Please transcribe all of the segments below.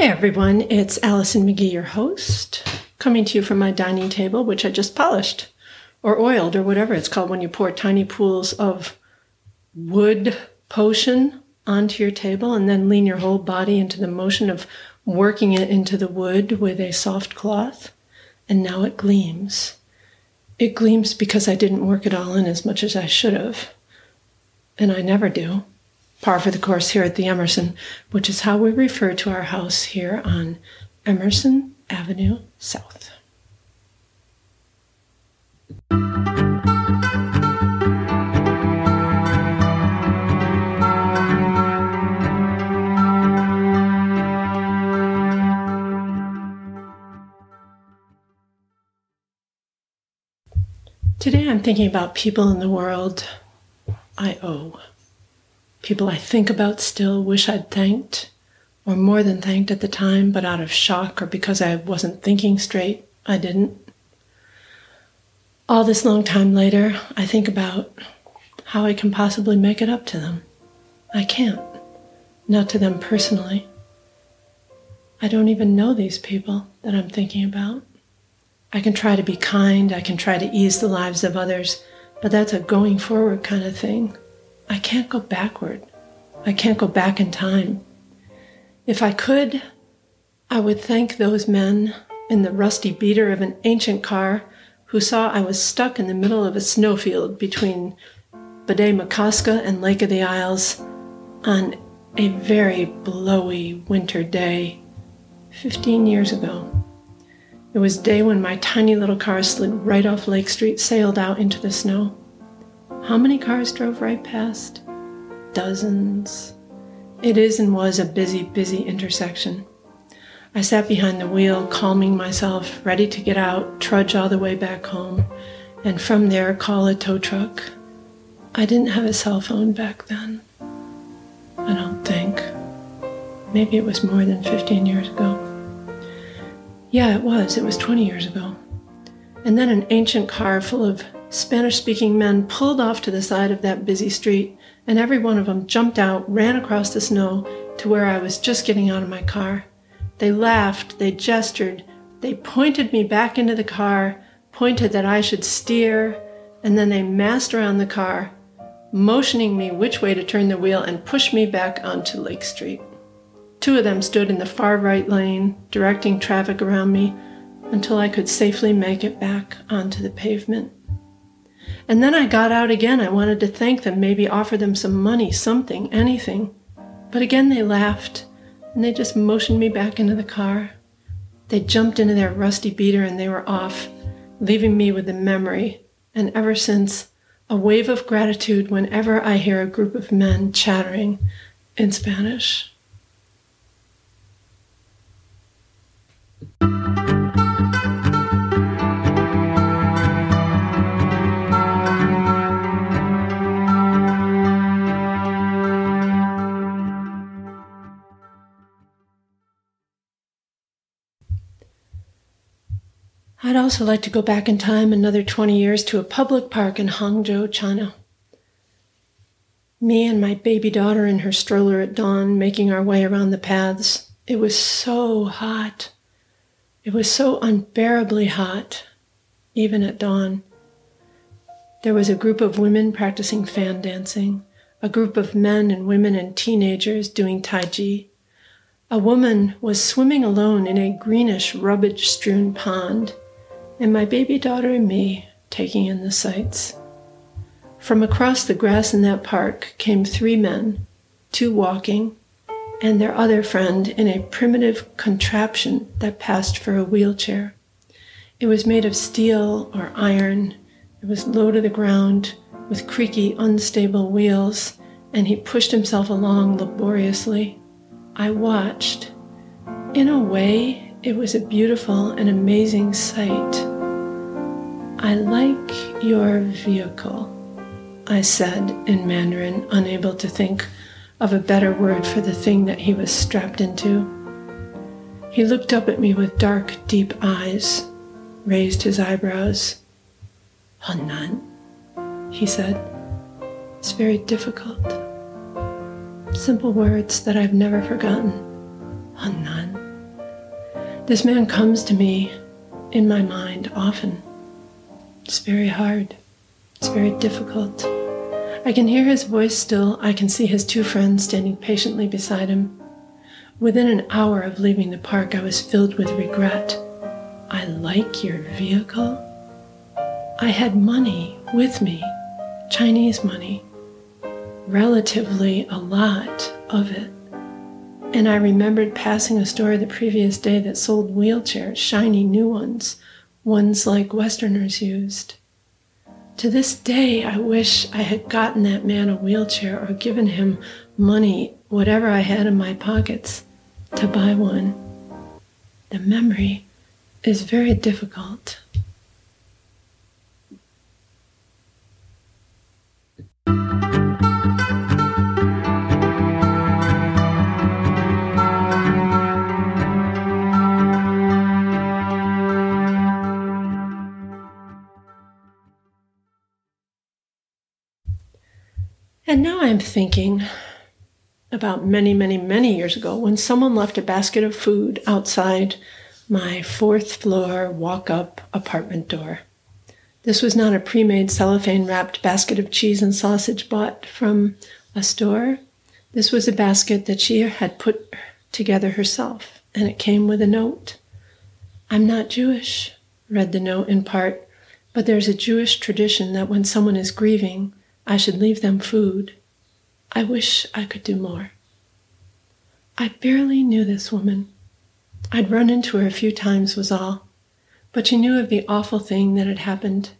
Hey everyone, it's Alison McGhee, your host, coming to you from my dining table, which I just polished or oiled or whatever it's called when you pour tiny pools of wood potion onto your table and then lean your whole body into the motion of working it into the wood with a soft cloth. And now it gleams. It gleams because I didn't work it all in as much as I should have. And I never do par for the course here at the Emerson, which is how we refer to our house here on Emerson Avenue South. Today I'm thinking about people in the world I owe people I think about still, wish I'd thanked, or more than thanked at the time, but out of shock or because I wasn't thinking straight, I didn't. All this long time later, I think about how I can possibly make it up to them. I can't. Not to them personally. I don't even know these people that I'm thinking about. I can try to be kind, I can try to ease the lives of others, but that's a going forward kind of thing. I can't go backward. I can't go back in time. If I could, I would thank those men in the rusty beater of an ancient car who saw I was stuck in the middle of a snowfield between Bde Maka Ska and Lake of the Isles on a very blowy winter day 15 years ago. It was day when my tiny little car slid right off Lake Street, sailed out into the snow. How many cars drove right past? Dozens. It is and was a busy, busy intersection. I sat behind the wheel, calming myself, ready to get out, trudge all the way back home, and from there call a tow truck. I didn't have a cell phone back then. I don't think. Maybe it was more than 15 years ago. Yeah, it was. It was 20 years ago. And then an ancient car full of Spanish speaking men pulled off to the side of that busy street, and every one of them jumped out, ran across the snow to where I was just getting out of my car. They laughed, they gestured, they pointed me back into the car, pointed that I should steer, and then they massed around the car, motioning me which way to turn the wheel and push me back onto Lake Street. Two of them stood in the far right lane, directing traffic around me until I could safely make it back onto the pavement. And then I got out again. I wanted to thank them, maybe offer them some money, something, anything. But again they laughed and they just motioned me back into the car. They jumped into their rusty beater and they were off, leaving me with the memory. And ever since, a wave of gratitude whenever I hear a group of men chattering in Spanish. I'd also like to go back in time another 20 years to a public park in Hangzhou, China. Me and my baby daughter in her stroller at dawn making our way around the paths. It was so hot. It was so unbearably hot, even at dawn. There was a group of women practicing fan dancing, a group of men and women and teenagers doing Tai Chi. A woman was swimming alone in a greenish, rubbish strewn pond and my baby daughter and me taking in the sights. From across the grass in that park came three men, two walking, and their other friend in a primitive contraption that passed for a wheelchair. It was made of steel or iron. It was low to the ground with creaky, unstable wheels, and he pushed himself along laboriously. I watched. In a way, it was a beautiful and amazing sight. I like your vehicle, I said in Mandarin, unable to think of a better word for the thing that he was strapped into. He looked up at me with dark, deep eyes, raised his eyebrows. Hannan, he said. It's very difficult. Simple words that I've never forgotten. Hannan. This man comes to me in my mind often. It's very hard. It's very difficult. I can hear his voice still. I can see his two friends standing patiently beside him. Within an hour of leaving the park, I was filled with regret. I like your vehicle. I had money with me, Chinese money, relatively a lot of it. And I remembered passing a store the previous day that sold wheelchairs, shiny new ones, ones like Westerners used. To this day, I wish I had gotten that man a wheelchair or given him money, whatever I had in my pockets, to buy one. The memory is very difficult. And now I'm thinking about many, many, many years ago when someone left a basket of food outside my fourth floor walk up apartment door. This was not a pre made cellophane wrapped basket of cheese and sausage bought from a store. This was a basket that she had put together herself, and it came with a note. I'm not Jewish, read the note in part, but there's a Jewish tradition that when someone is grieving, I should leave them food. I wish I could do more. I barely knew this woman. I'd run into her a few times, was all. But she knew of the awful thing that had happened,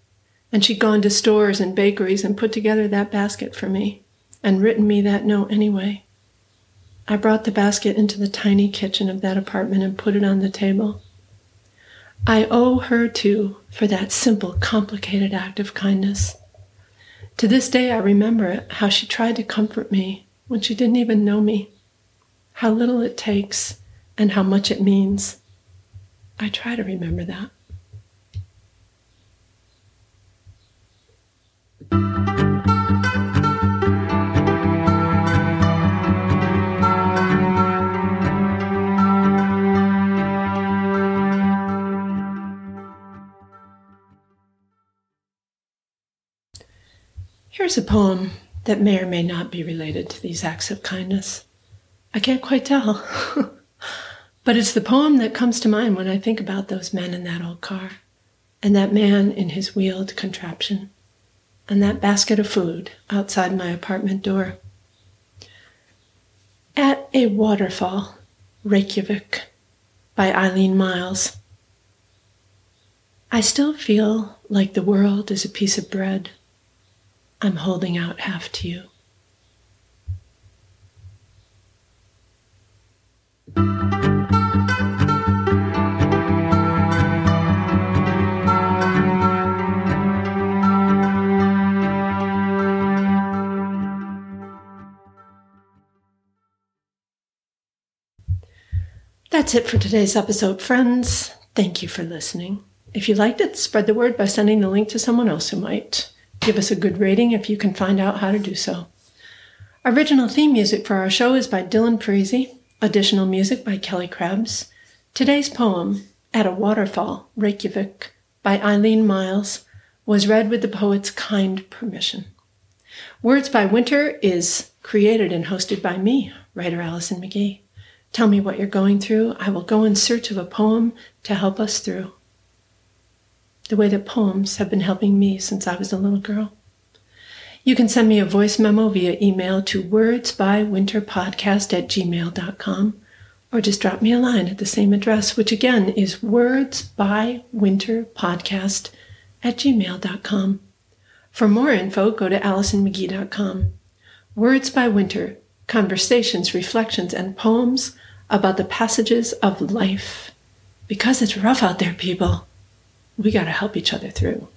and she'd gone to stores and bakeries and put together that basket for me, and written me that note anyway. I brought the basket into the tiny kitchen of that apartment and put it on the table. I owe her, too, for that simple, complicated act of kindness. To this day, I remember how she tried to comfort me when she didn't even know me, how little it takes and how much it means. I try to remember that. Here's a poem that may or may not be related to these acts of kindness. I can't quite tell. but it's the poem that comes to mind when I think about those men in that old car, and that man in his wheeled contraption, and that basket of food outside my apartment door. At a Waterfall, Reykjavik, by Eileen Myles. I still feel like the world is a piece of bread I'm holding out half to you. That's it for today's episode, friends. Thank you for listening. If you liked it, spread the word by sending the link to someone else who might. Give us a good rating if you can find out how to do so. Original theme music for our show is by Dylan Parisi. Additional music by Kelly Krebs. Today's poem, At a Waterfall, Reykjavik, by Eileen Myles, was read with the poet's kind permission. Words by Winter is created and hosted by me, writer Alison McGhee. Tell me what you're going through. I will go in search of a poem to help us through the way that poems have been helping me since I was a little girl. You can send me a voice memo via email to wordsbywinterpodcast at gmail.com or just drop me a line at the same address, which again is wordsbywinterpodcast at gmail.com. For more info, go to alisonmcghee.com. Words by Winter, conversations, reflections, and poems about the passages of life. Because it's rough out there, people we got to help each other through.